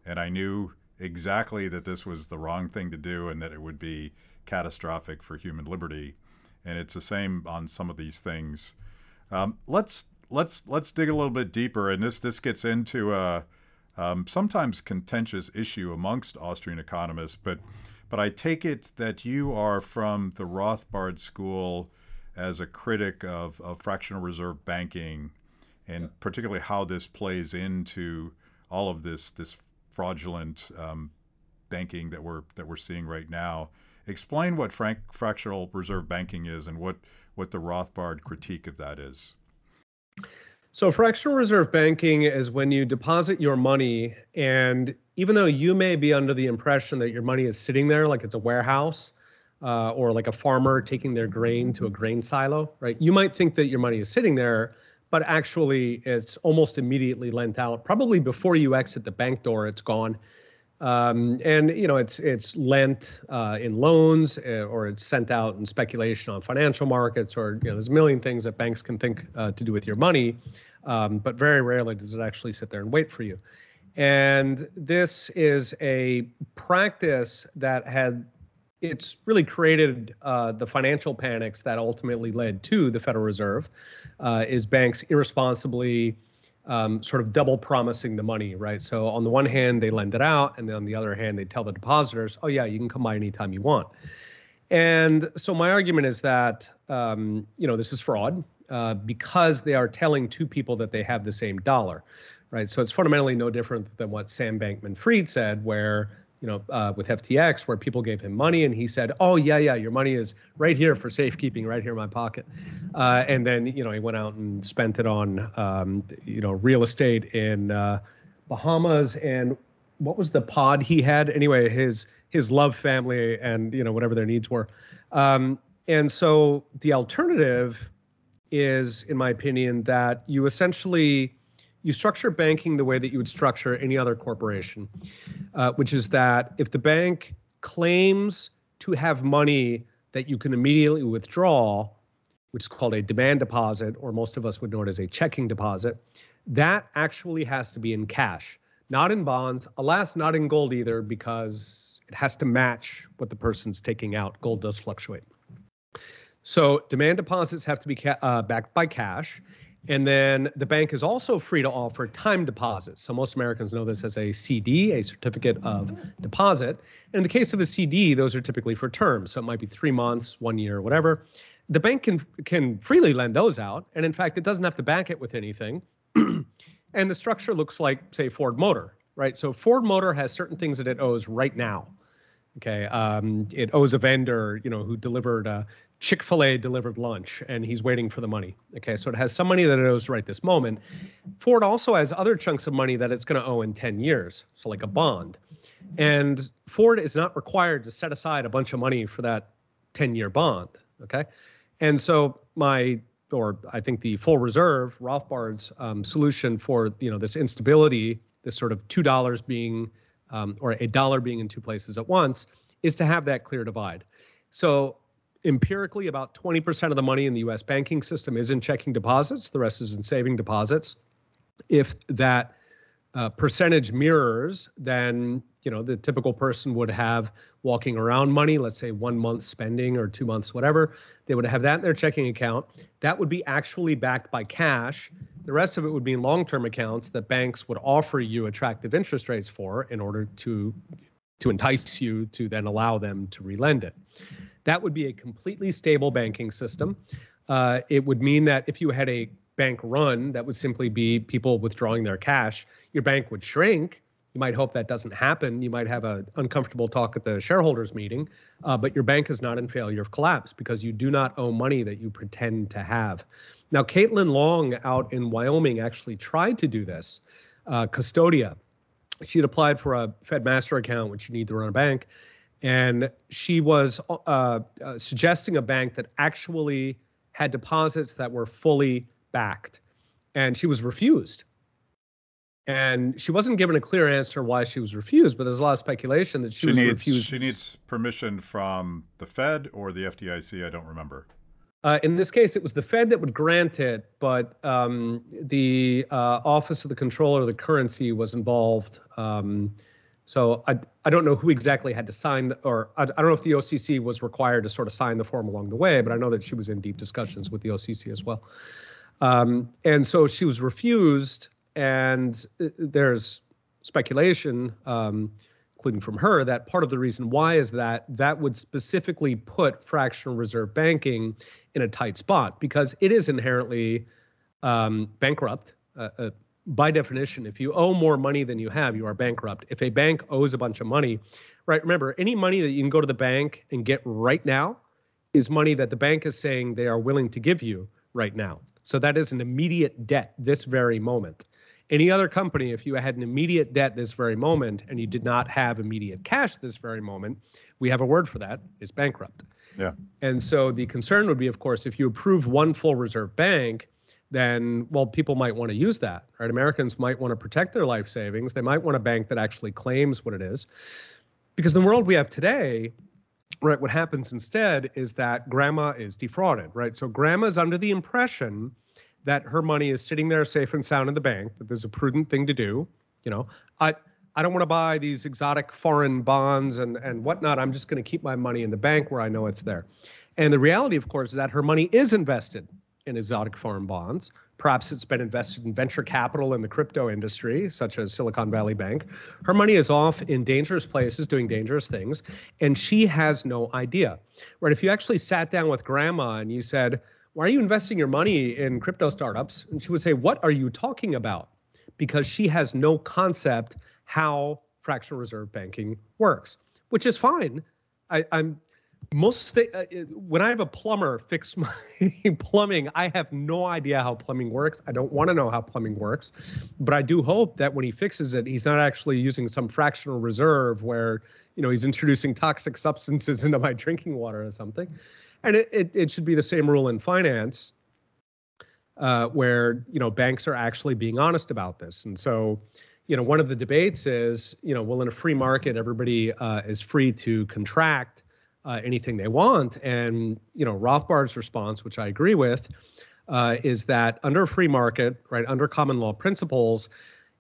and I knew exactly that this was the wrong thing to do and that it would be catastrophic for human liberty and it's the same on some of these things. Um, let's let's let's dig a little bit deeper, and this this gets into a um, sometimes contentious issue amongst Austrian economists, but but I take it that you are from the Rothbard school as a critic of, of fractional reserve banking, and particularly how this plays into all of this this fraudulent um, banking that we're that we're seeing right now. Explain what frank, fractional reserve banking is and what, what the Rothbard critique of that is. So, fractional reserve banking is when you deposit your money, and even though you may be under the impression that your money is sitting there like it's a warehouse uh, or like a farmer taking their grain to a grain silo, right? You might think that your money is sitting there, but actually it's almost immediately lent out. Probably before you exit the bank door, it's gone. Um, and you know it's it's lent uh, in loans uh, or it's sent out in speculation on financial markets or you know there's a million things that banks can think uh, to do with your money, um, but very rarely does it actually sit there and wait for you. And this is a practice that had it's really created uh, the financial panics that ultimately led to the Federal Reserve. Uh, is banks irresponsibly um, sort of double promising the money, right? So on the one hand, they lend it out, and then on the other hand, they tell the depositors, "Oh yeah, you can come by anytime you want." And so my argument is that um, you know this is fraud uh, because they are telling two people that they have the same dollar, right? So it's fundamentally no different than what Sam Bankman-Fried said, where you know, uh, with FTX, where people gave him money, and he said, "Oh yeah, yeah, your money is right here for safekeeping, right here in my pocket," uh, and then you know he went out and spent it on um, you know real estate in uh, Bahamas. And what was the pod he had? Anyway his his love family and you know whatever their needs were, um, and so the alternative is, in my opinion, that you essentially you structure banking the way that you would structure any other corporation, uh, which is that if the bank claims to have money that you can immediately withdraw, which is called a demand deposit, or most of us would know it as a checking deposit, that actually has to be in cash, not in bonds. Alas, not in gold either, because it has to match what the person's taking out. Gold does fluctuate. So demand deposits have to be ca- uh, backed by cash. And then the bank is also free to offer time deposits. So most Americans know this as a CD, a certificate of deposit. And in the case of a CD, those are typically for terms. So it might be three months, one year, whatever. The bank can can freely lend those out, and in fact, it doesn't have to back it with anything. *clears throat* and the structure looks like, say, Ford Motor, right? So Ford Motor has certain things that it owes right now. Okay, um, it owes a vendor, you know, who delivered a Chick Fil A delivered lunch, and he's waiting for the money. Okay, so it has some money that it owes right this moment. Ford also has other chunks of money that it's going to owe in 10 years, so like a bond. And Ford is not required to set aside a bunch of money for that 10-year bond. Okay, and so my or I think the full reserve, Rothbard's um, solution for you know this instability, this sort of two dollars being um, or a dollar being in two places at once, is to have that clear divide. So empirically, about 20% of the money in the U.S. banking system is in checking deposits. The rest is in saving deposits. If that uh, percentage mirrors, then you know the typical person would have walking around money let's say one month spending or two months whatever they would have that in their checking account that would be actually backed by cash the rest of it would be in long-term accounts that banks would offer you attractive interest rates for in order to to entice you to then allow them to relend it that would be a completely stable banking system uh, it would mean that if you had a bank run that would simply be people withdrawing their cash your bank would shrink you might hope that doesn't happen. You might have an uncomfortable talk at the shareholders meeting, uh, but your bank is not in failure of collapse because you do not owe money that you pretend to have. Now, Caitlin Long out in Wyoming actually tried to do this. Uh, Custodia, she had applied for a Fed Master account, which you need to run a bank, and she was uh, uh, suggesting a bank that actually had deposits that were fully backed, and she was refused and she wasn't given a clear answer why she was refused, but there's a lot of speculation that she, she was needs, refused. She needs permission from the Fed or the FDIC. I don't remember. Uh, in this case, it was the Fed that would grant it, but um, the uh, Office of the Comptroller of the Currency was involved. Um, so I, I don't know who exactly had to sign, or I, I don't know if the OCC was required to sort of sign the form along the way, but I know that she was in deep discussions with the OCC as well. Um, and so she was refused and uh, there's speculation, um, including from her, that part of the reason why is that that would specifically put fractional reserve banking in a tight spot because it is inherently um, bankrupt. Uh, uh, by definition, if you owe more money than you have, you are bankrupt. If a bank owes a bunch of money, right? Remember, any money that you can go to the bank and get right now is money that the bank is saying they are willing to give you right now. So that is an immediate debt this very moment. Any other company, if you had an immediate debt this very moment and you did not have immediate cash this very moment, we have a word for that, is bankrupt. Yeah. And so the concern would be, of course, if you approve one full reserve bank, then well, people might want to use that, right? Americans might want to protect their life savings. They might want a bank that actually claims what it is. Because in the world we have today, right, what happens instead is that grandma is defrauded, right? So grandma's under the impression that her money is sitting there safe and sound in the bank, that there's a prudent thing to do. You know, I I don't want to buy these exotic foreign bonds and and whatnot. I'm just going to keep my money in the bank where I know it's there. And the reality, of course, is that her money is invested in exotic foreign bonds. Perhaps it's been invested in venture capital in the crypto industry, such as Silicon Valley Bank. Her money is off in dangerous places doing dangerous things, and she has no idea. Right? If you actually sat down with grandma and you said, why are you investing your money in crypto startups? And she would say, what are you talking about? Because she has no concept how fractional reserve banking works, which is fine. I, am most th- uh, when I have a plumber fix *laughs* my plumbing, I have no idea how plumbing works. I don't want to know how plumbing works, but I do hope that when he fixes it, he's not actually using some fractional reserve where you know he's introducing toxic substances *laughs* into my drinking water or something and it, it, it should be the same rule in finance uh, where you know banks are actually being honest about this and so you know one of the debates is you know well in a free market everybody uh, is free to contract uh, anything they want and you know rothbard's response which i agree with uh, is that under a free market right under common law principles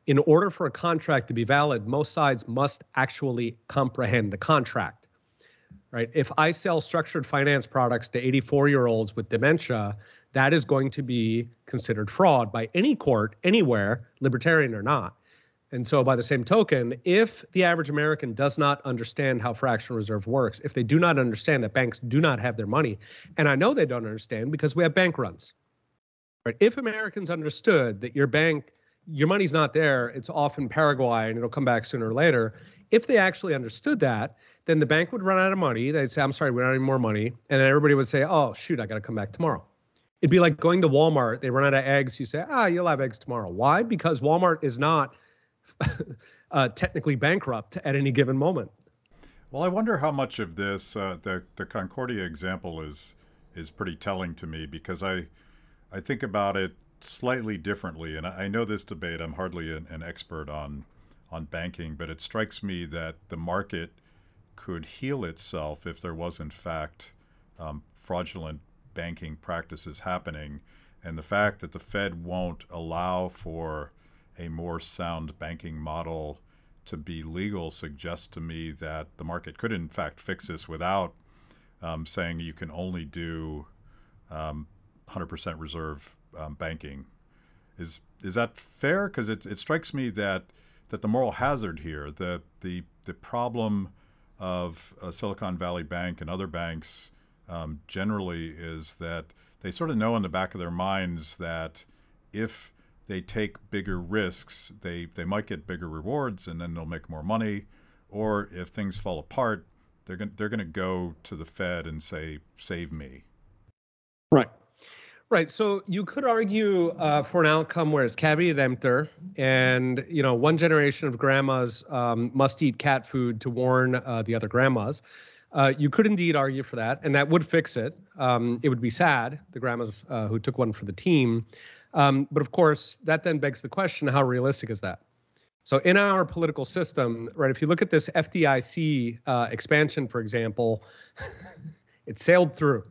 in order for a contract to be valid most sides must actually comprehend the contract right? If I sell structured finance products to 84 year olds with dementia, that is going to be considered fraud by any court anywhere, libertarian or not. And so, by the same token, if the average American does not understand how fractional reserve works, if they do not understand that banks do not have their money, and I know they don't understand because we have bank runs, right? If Americans understood that your bank, your money's not there, it's off in Paraguay and it'll come back sooner or later. If they actually understood that, then the bank would run out of money. They'd say, I'm sorry, we don't have any more money. And then everybody would say, oh, shoot, I got to come back tomorrow. It'd be like going to Walmart, they run out of eggs. You say, ah, you'll have eggs tomorrow. Why? Because Walmart is not *laughs* uh, technically bankrupt at any given moment. Well, I wonder how much of this uh, the the Concordia example is is pretty telling to me because I I think about it slightly differently, and I, I know this debate. I'm hardly an, an, expert on on banking, but it strikes me that the market could heal itself if there was in fact um, fraudulent banking practices happening, and the fact that the Fed won't allow for a more sound banking model to be legal suggests to me that the market could, in fact, fix this without um, saying you can only do um, 100% reserve um, banking. Is is that fair? Because it, it strikes me that that the moral hazard here, the the the problem of Silicon Valley Bank and other banks um, generally is that they sort of know in the back of their minds that if they take bigger risks, they they might get bigger rewards, and then they'll make more money. Or if things fall apart, they're going they're going to go to the Fed and say, "Save me." Right. Right. So you could argue uh, for an outcome where it's caveat emptor, and you know, one generation of grandmas um, must eat cat food to warn uh, the other grandmas. Uh, you could indeed argue for that, and that would fix it. Um, it would be sad, the grandmas uh, who took one for the team. Um, but of course, that then begs the question how realistic is that? So, in our political system, right, if you look at this FDIC uh, expansion, for example, *laughs* it sailed through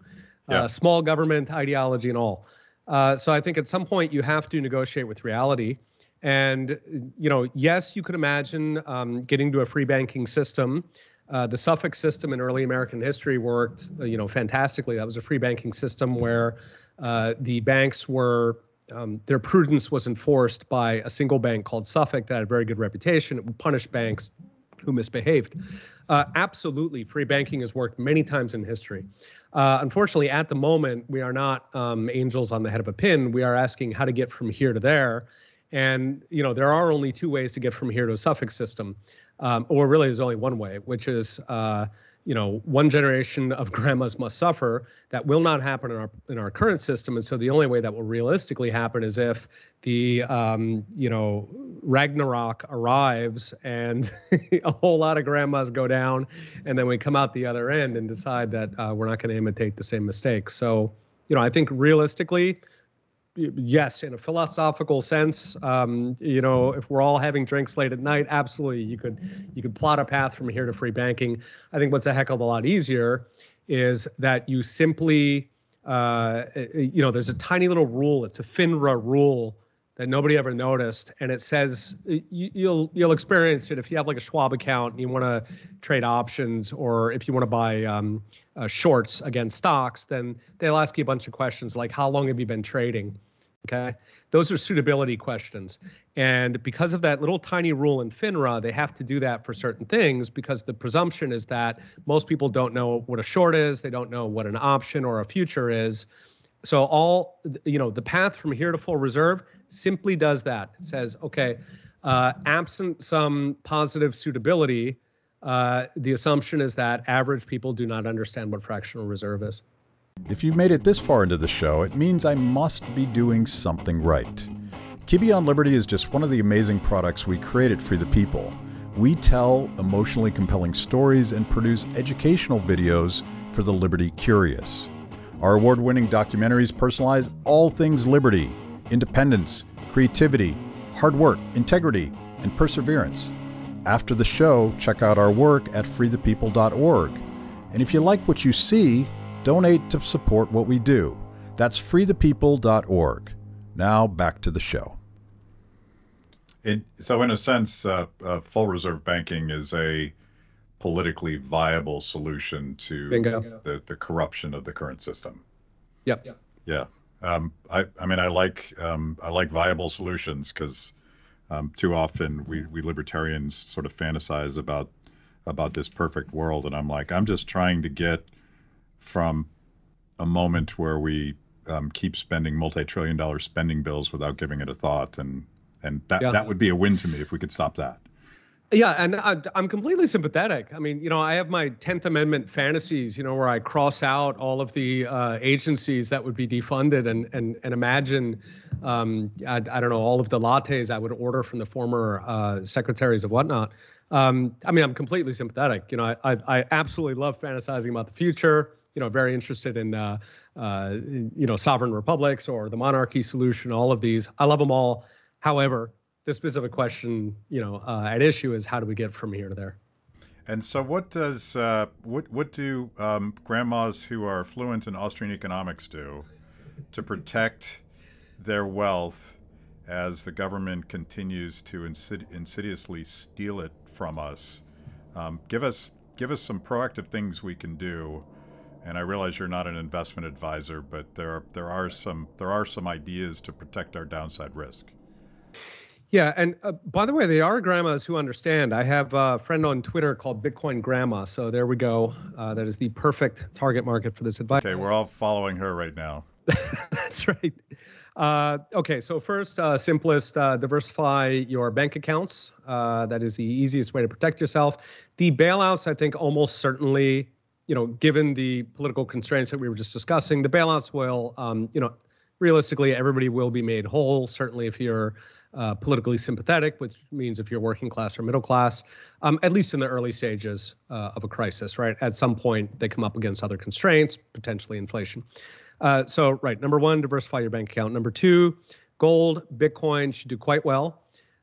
yeah. uh, small government ideology and all. Uh, so, I think at some point you have to negotiate with reality. And, you know, yes, you could imagine um, getting to a free banking system. Uh, the Suffolk system in early American history worked, uh, you know, fantastically. That was a free banking system where uh, the banks were um, their prudence was enforced by a single bank called Suffolk that had a very good reputation. It would punish banks who misbehaved. Uh, absolutely, free banking has worked many times in history. Uh, unfortunately, at the moment, we are not um, angels on the head of a pin. We are asking how to get from here to there. And you know, there are only two ways to get from here to a Suffolk system, um, or really, there's only one way, which is uh, you know one generation of *laughs* grandmas must suffer that will not happen in our in our current system. And so the only way that will realistically happen is if the um, you know ragnarok arrives and *laughs* a whole lot of grandmas go down and then we come out the other end and decide that uh, we're not going to imitate the same mistakes. So you know i think realistically yes, in a philosophical sense, um, you know, if we're all having drinks late at night, absolutely, you could you could plot a path from here to free banking. I think what's a heck of a lot easier is that you simply, uh, you know, there's a tiny little rule. It's a FINRA rule that nobody ever noticed, and it says you, you'll you'll experience it if you have like a Schwab account and you want to trade options, or if you want to buy um, uh, shorts against stocks, then they'll ask you a bunch of questions like how long have you been trading? Okay, those are suitability questions. And because of that little tiny rule in FINRA, they have to do that for certain things because the presumption is that most people don't know what a short is, they don't know what an option or a future is. So all you know, the path from here to full reserve simply does that. It says, okay, uh, absent some positive suitability, uh, the assumption is that average people do not understand what fractional reserve is. If you've made it this far into the show, it means I must be doing something right. Kibbe on Liberty is just one of the amazing products we created for the people. We tell emotionally compelling stories and produce educational videos for the Liberty curious. Our award winning documentaries personalize all things liberty, independence, creativity, hard work, integrity, and perseverance. After the show, check out our work at freethepeople.org. And if you like what you see, donate to support what we do. That's freethepeople.org. Now back to the show. In, so, in a sense, uh, uh, full reserve banking is a politically viable solution to Bingo. the, the corruption of the current system. Yep. Yeah. Um, I, I mean, I like um, I like viable solutions because um, too often we, we libertarians sort of fantasize about about this perfect world, and I'm like, I'm just trying to get from a moment where we um, keep spending multi-trillion dollar spending bills without giving it a thought, and and that Yeah. that would be a win to me if we could stop that. Yeah, and I, I'm completely sympathetic. I mean, you know, I have my Tenth Amendment fantasies, you know, where I cross out all of the uh, agencies that would be defunded, and and and imagine, um, I, I don't know, all of the lattes I would order from the former uh, secretaries of whatnot. Um, I mean, I'm completely sympathetic. You know, I, I I absolutely love fantasizing about the future. You know, very interested in, uh, uh, you know, sovereign republics or the monarchy solution. All of these, I love them all. However, the specific question, you know, uh, at issue is how do we get from here to there? And so, what does uh, what what do um, grandmas who are fluent in Austrian economics do to protect their wealth as the government continues to insid- insidiously steal it from us? Um, give us give us some proactive things we can do. And I realize you're not an investment advisor, but there are, there are some there are some ideas to protect our downside risk. Yeah, and uh, by the way, they are grandmas who understand. I have a friend on Twitter called Bitcoin Grandma. So there we go. Uh, that is the perfect target market for this advice. Okay, we're all following her right now. *laughs* That's right. Uh, okay, so first, uh, simplest, uh, diversify your bank accounts. Uh, that is the easiest way to protect yourself. The bailouts, I think, almost certainly, you know, given the political constraints that we were just discussing, the bailouts will, um, you know, realistically, everybody will be made whole. Certainly, if you're uh, politically sympathetic, which means if you're working class or middle class, um, at least in the early stages uh, of a crisis, right? At some point, they come up against other constraints, potentially inflation. Uh, so, right, number one, diversify your bank account. Number two, gold, Bitcoin should do quite well.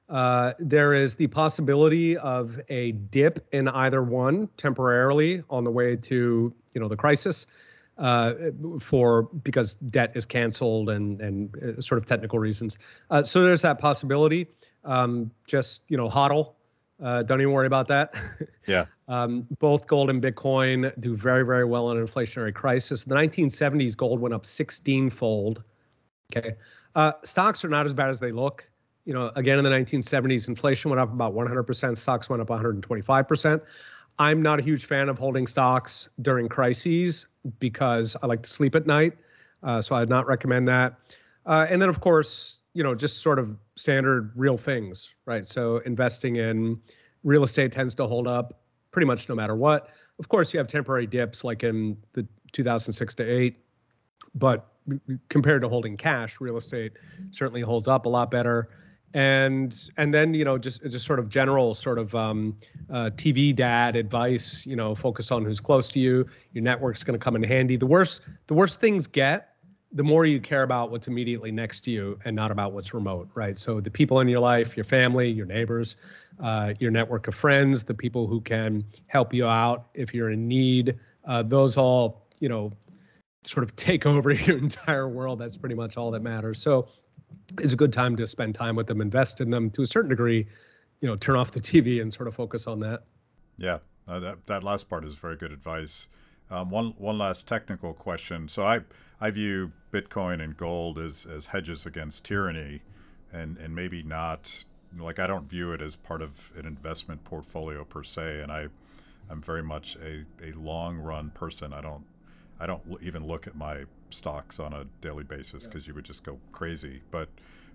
Uh, there is the possibility of a dip in either one temporarily on the way to, you know, the crisis uh, for because debt is canceled and and uh, sort of technical reasons. Uh, so there's that possibility. Um, just you know, hodl. Uh, don't even worry about that. Yeah. *laughs* um, both gold and Bitcoin do very very well in an inflationary crisis. The 1970s, gold went up 16-fold. Okay, uh, stocks are not as bad as they look. You know, again in the 1970s, inflation went up about 100%. Stocks went up 125%. I'm not a huge fan of holding stocks during crises because I like to sleep at night. Uh, so I'd not recommend that. Uh, and then, of course, you know, just sort of standard real things, right? So investing in real estate tends to hold up pretty much no matter what. Of course, you have temporary dips like in the 2006 to 8, but compared to holding cash, real estate certainly holds up a lot better and and then you know just just sort of general sort of um, uh, TV dad advice. You know, focus on who's close to you. Your network's going to come in handy. The worse the worse things get, the more you care about what's immediately next to you and not about what's remote, right? So the people in your life, your family, your neighbors, uh, your network of friends, the people who can help you out if you're in need. Uh, those all you know sort of *laughs* take over your entire world. That's pretty much all that matters. So it's a good time to spend time with them, invest in them to a certain degree, you know, turn off the TV and sort of focus on that. Yeah, uh, that that last part is very good advice. Um, one one last technical question. So I I view Bitcoin and gold as as hedges against tyranny, and and maybe not like I don't view it as part of an investment portfolio per se. And I I'm very much a, a long run person. I don't I don't l- even look at my stocks on a daily basis because you would just go crazy. But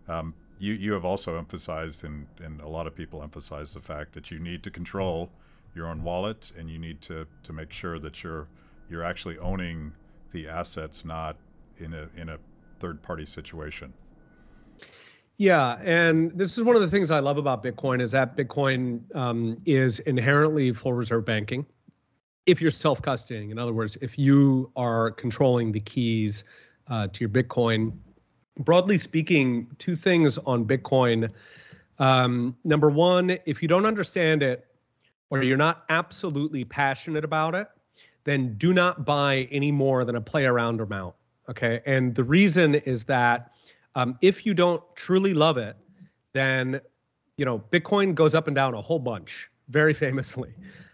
um, you you have also emphasized, and and a lot of people emphasize the fact that you need to control your own wallet, and you need to to make sure that you're you're actually owning the assets, not in a in a third party situation. Yeah, and this is one of the things I love about Bitcoin is that Bitcoin um, is inherently full reserve banking. If you're self-custodying, in other words, if you are controlling the keys uh, to your Bitcoin, broadly speaking, two things on Bitcoin. Um, number one, if you don't understand it or you're not absolutely passionate about it, then do not buy any more than a play around amount. Okay. And the reason is that um, if you don't truly love it, then you know Bitcoin goes up and down a whole bunch, very *laughs* famously.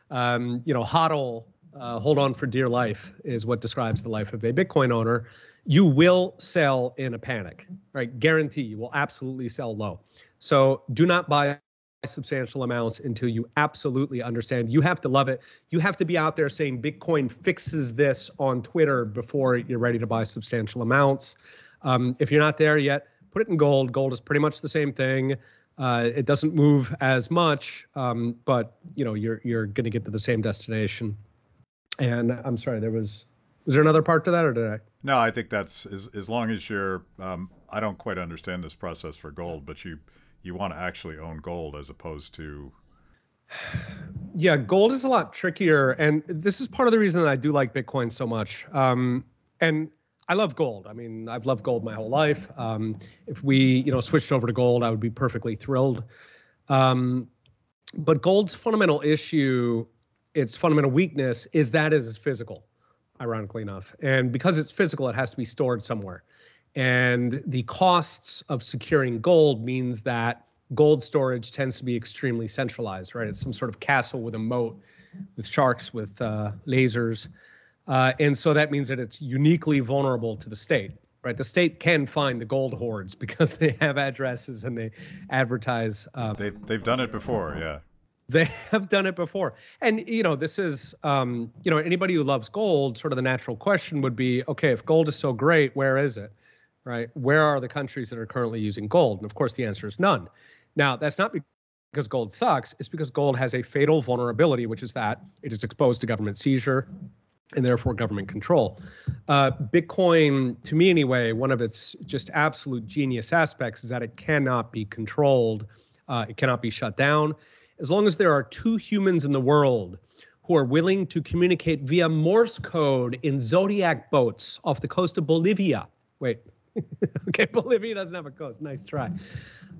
Um, you know, hodl, uh, hold on for dear life is what describes the life of a Bitcoin owner. You will sell in a panic, right? Guarantee you will absolutely sell low. So do not buy substantial amounts until you absolutely understand. You have to love it. You have to be out there saying Bitcoin fixes this on Twitter before you're ready to buy substantial amounts. Um, if you're not there yet, put it in gold. Gold is pretty much the same thing. Uh, it doesn't move as much, um, but you know you're you're going to get to the same destination. And I'm sorry, there was was there another part to that, or did I? No, I think that's as as long as you're. Um, I don't quite understand this process for gold, but you you want to actually own gold as opposed to *sighs* yeah gold is a lot trickier and this is part of the reason that i do like bitcoin so much um, and i love gold. I mean i've loved gold my whole life. Um, if we you know switched over to gold i would be perfectly thrilled. Um, but gold's fundamental issue its fundamental weakness is that is physical ironically enough. And because it's physical it has to be stored somewhere. And the costs of securing gold means that gold storage tends to be extremely centralized, right? It's some sort of castle with a moat, with sharks, with uh, lasers. Uh, and so that means that it's uniquely vulnerable to the state, right? The state can find the gold hoards *laughs* because they have addresses and they advertise. Uh, they've, they've done it before, yeah. They have done it before. And, you know, this is, um, you know, anybody who loves gold, sort of the natural question would be okay, if gold is so great, where is it? right? Where are the countries that are currently using gold? And of course, the answer is none. Now, that's not because gold sucks, it's because gold has a fatal vulnerability, which is that it is exposed to government seizure and therefore government control. Uh, Bitcoin, to me anyway, one of its just absolute genius aspects is that it cannot be controlled, uh, it cannot be shut down. As long as there are two humans in the world who are willing to communicate via Morse code in Zodiac boats off the coast of Bolivia. Wait, *laughs* okay, Bolivia doesn't have a coast. Nice try.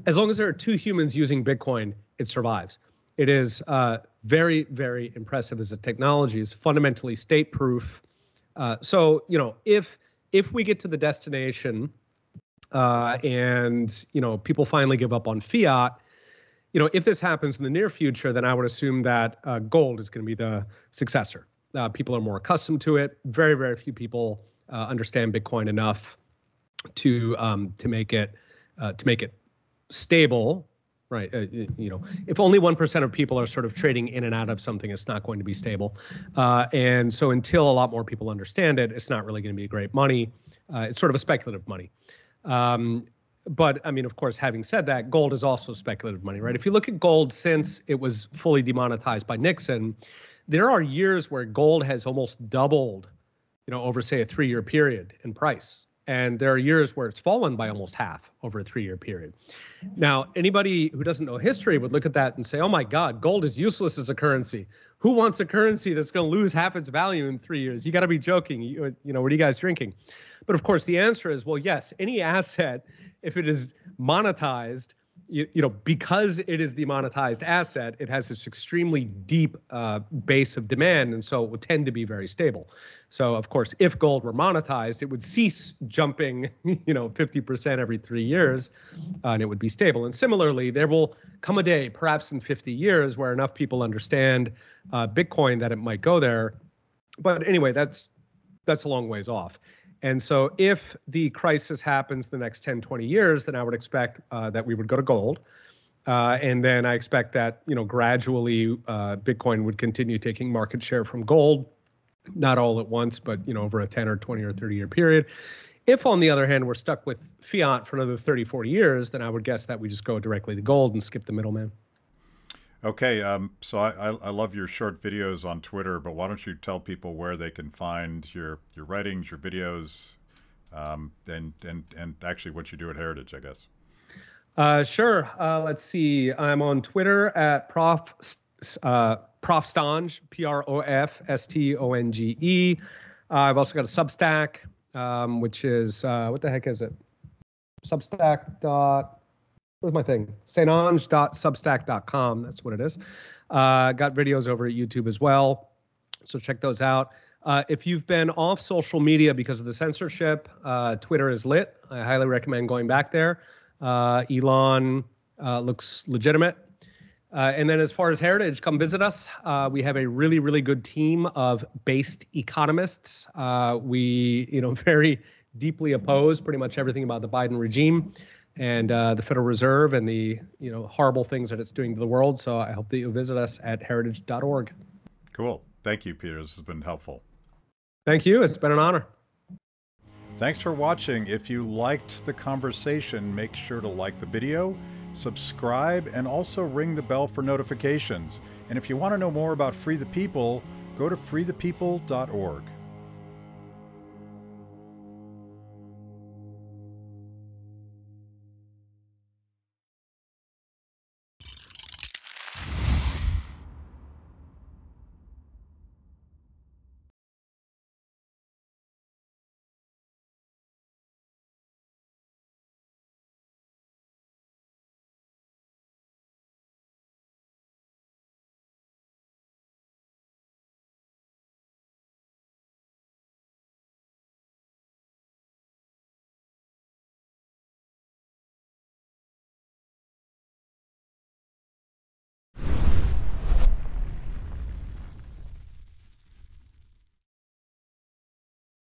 As long as there are two humans using Bitcoin, it survives. It is uh, very, very impressive as a technology. It's fundamentally state-proof. Uh, so, you know, if if we get to the destination uh, and you know people finally give up on fiat, you know, if this happens in the near future, then I would assume that uh, gold is going to be the successor. Uh, people are more accustomed to it. Very, very few people uh, understand Bitcoin enough to um, to make it uh, to make it stable right uh, you know if only 1% of people are sort of trading in and out of something it's not going to be stable. Uh, and so until a lot more people understand it it's not really going to be great money. Uh, it's sort of a speculative money. Um, but i mean of course having said that gold is also speculative money right? If you look at gold since it was fully demonetized by nixon there are years where gold has almost doubled you know over say a three year period in price and there are years where it's fallen by almost half over a three year period. Now, anybody who doesn't know history would look at that and say, oh my God, gold is useless as a currency. Who wants a currency that's going to lose half its value in three years? You got to be joking. You, you know, what are you guys drinking? But of course, the answer is well, yes, any *laughs* asset, if it is monetized, you, you, know, because it is the monetized asset, it has this extremely deep uh, base of demand, and so it would tend to be very stable. So, of course, if gold were monetized, it would cease jumping, *laughs* you know, 50% every three years, uh, and it would be stable. And similarly, there will come a day, perhaps in 50 years, where enough people understand uh, Bitcoin that it might go there. But anyway, that's that's a long ways off. And so if the crisis happens the next 10, 20 years, then I would expect uh, that we would go to gold. Uh, and then I expect that, you know, gradually uh, Bitcoin would continue taking market share from gold, not all at once, but, you know, over a 10 or 20 or 30 year period. If, on the other hand, we're stuck with fiat for another 30, 40 years, then I would guess that we just go directly to gold and skip the middleman. Okay, um, so I, I, love your short videos on Twitter, but why don't you tell people where they can find your your writings, your videos, um, and and and actually what you do at Heritage, I guess. Uh, sure. Uh, let's see. I'm on Twitter at Prof uh, Prof Stonge, P R O F S T O N G E. have also got a Substack, um, which is uh, what the heck is it? Substack dot Where's my thing? saintonge.substack.com. That's what it is. Uh, got videos over at YouTube as well. So check those out. Uh, if you've been off social media because of the censorship, uh, Twitter is lit. I highly recommend going back there. Uh, Elon uh, looks legitimate. Uh, and then as far as heritage, come visit us. We have a really, really good team of based economists. We, you know, *laughs* very deeply oppose pretty much everything about the Biden regime and uh, the Federal Reserve and the, you know, horrible things that it's doing to the world. So I hope that you visit us at heritage.org. Cool. Thank you, Peter. This has been helpful. Thank you. It's been an honor. Thanks for watching. If you liked the conversation, make sure to like the video subscribe, and also ring the bell for notifications. And if you want to know more about Free the People, go to freethepeople.org.